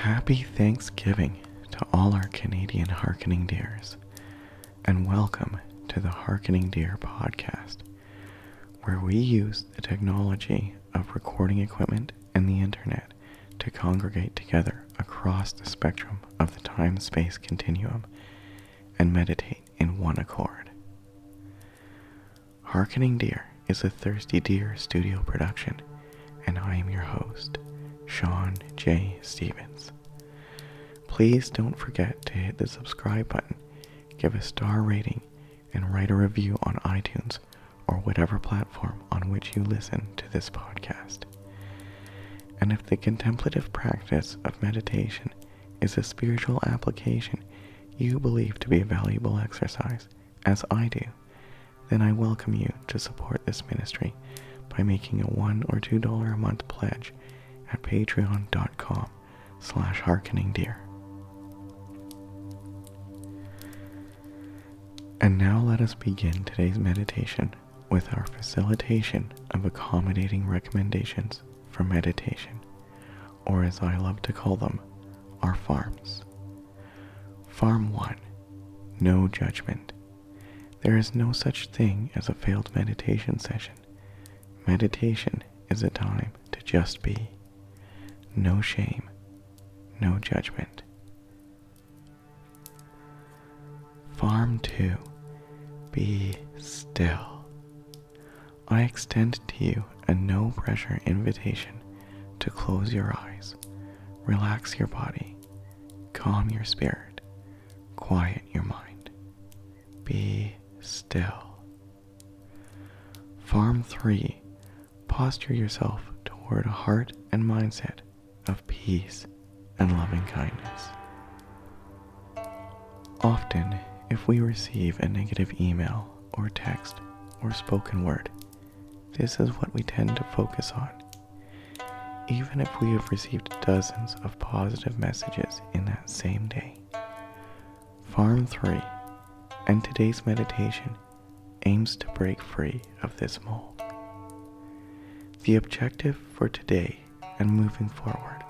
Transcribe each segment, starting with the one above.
Happy Thanksgiving to all our Canadian Harkening Deers, and welcome to the Harkening Deer podcast, where we use the technology of recording equipment and the internet to congregate together across the spectrum of the time space continuum and meditate in one accord. Harkening Deer is a Thirsty Deer studio production, and I am your host, Sean J. Stevens. Please don't forget to hit the subscribe button, give a star rating, and write a review on iTunes or whatever platform on which you listen to this podcast. And if the contemplative practice of meditation is a spiritual application you believe to be a valuable exercise, as I do, then I welcome you to support this ministry by making a one or two dollar a month pledge at patreon.com slash harkeningdeer. And now let us begin today's meditation with our facilitation of accommodating recommendations for meditation, or as I love to call them, our farms. Farm 1 No Judgment. There is no such thing as a failed meditation session. Meditation is a time to just be. No shame, no judgment. Farm 2 Be still. I extend to you a no pressure invitation to close your eyes, relax your body, calm your spirit quiet your mind. Be still. Farm 3. Posture yourself toward a heart and mindset of peace and loving kindness. Often, if we receive a negative email or text or spoken word, this is what we tend to focus on. Even if we have received dozens of positive messages in that same day. Farm 3 and today's meditation aims to break free of this mold. The objective for today and moving forward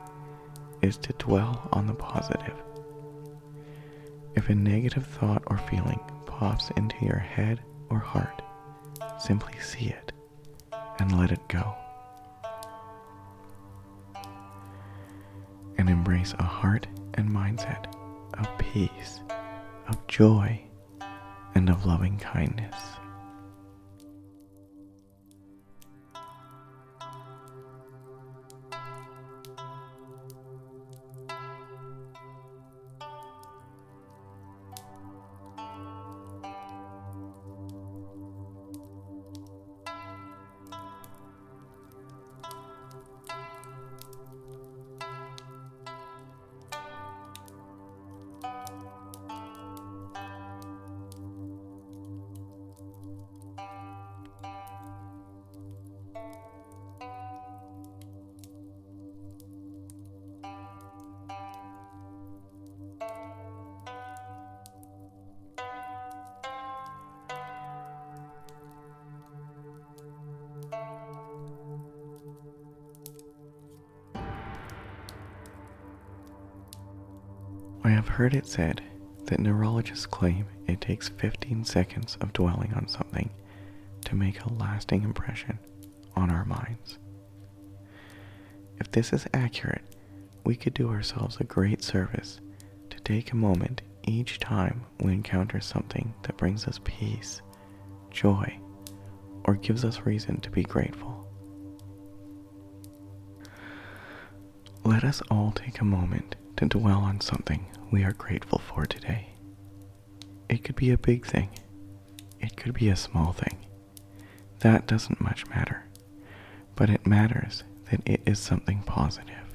is to dwell on the positive. If a negative thought or feeling pops into your head or heart, simply see it and let it go. And embrace a heart and mindset of peace of joy and of loving kindness. I have heard it said that neurologists claim it takes 15 seconds of dwelling on something to make a lasting impression on our minds. If this is accurate, we could do ourselves a great service to take a moment each time we encounter something that brings us peace, joy, or gives us reason to be grateful. Let us all take a moment to dwell on something we are grateful for today. It could be a big thing, it could be a small thing. That doesn't much matter, but it matters that it is something positive.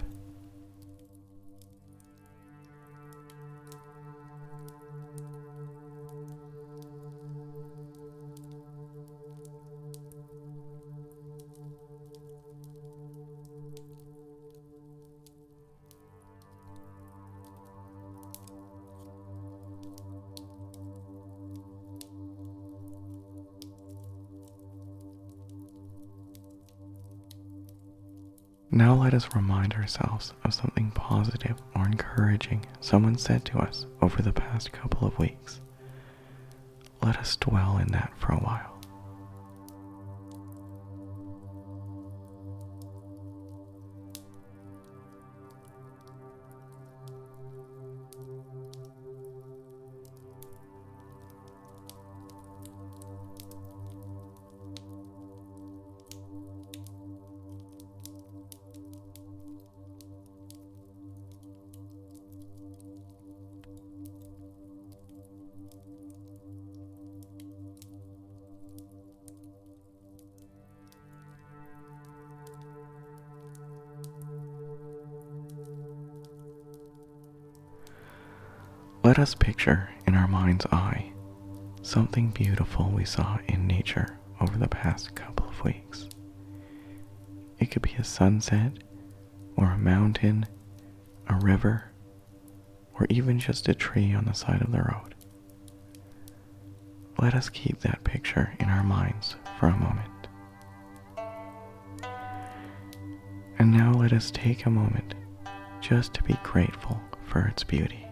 Now let us remind ourselves of something positive or encouraging someone said to us over the past couple of weeks. Let us dwell in that for a while. Let us picture in our mind's eye something beautiful we saw in nature over the past couple of weeks. It could be a sunset, or a mountain, a river, or even just a tree on the side of the road. Let us keep that picture in our minds for a moment. And now let us take a moment just to be grateful for its beauty.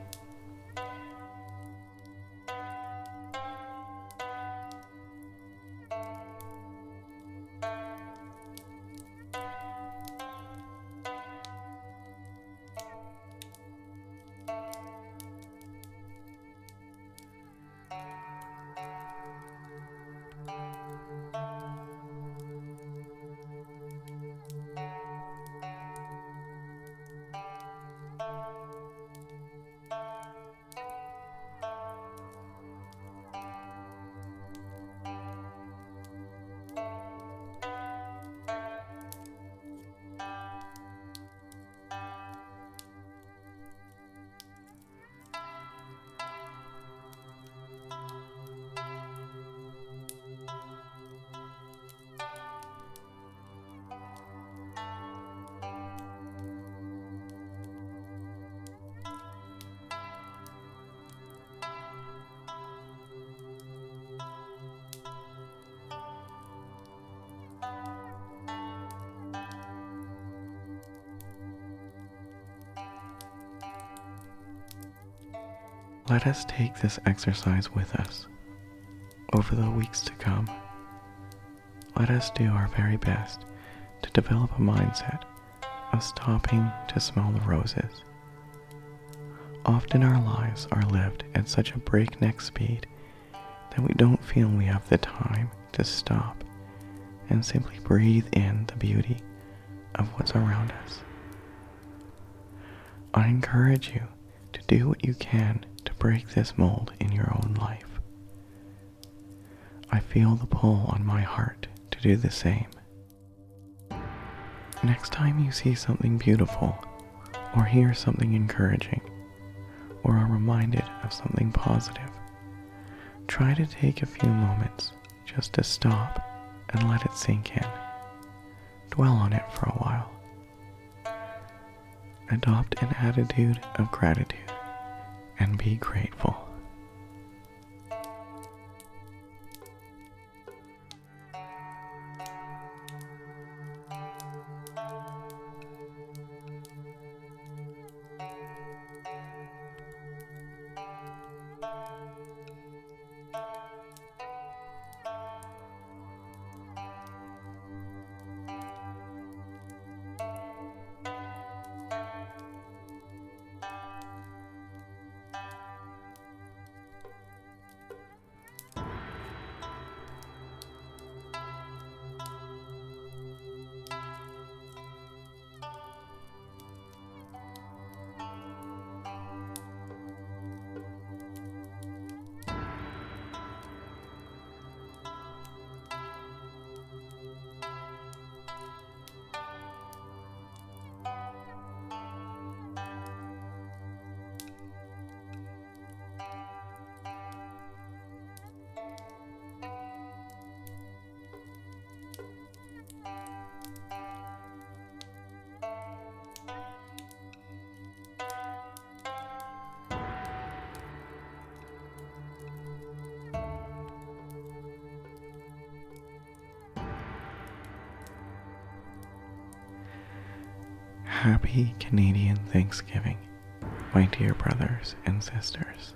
Let us take this exercise with us over the weeks to come. Let us do our very best to develop a mindset of stopping to smell the roses. Often our lives are lived at such a breakneck speed that we don't feel we have the time to stop and simply breathe in the beauty of what's around us. I encourage you to do what you can to break this mold in your own life. I feel the pull on my heart to do the same. Next time you see something beautiful, or hear something encouraging, or are reminded of something positive, try to take a few moments just to stop and let it sink in. Dwell on it for a while. Adopt an attitude of gratitude and be grateful. Happy Canadian Thanksgiving, my dear brothers and sisters.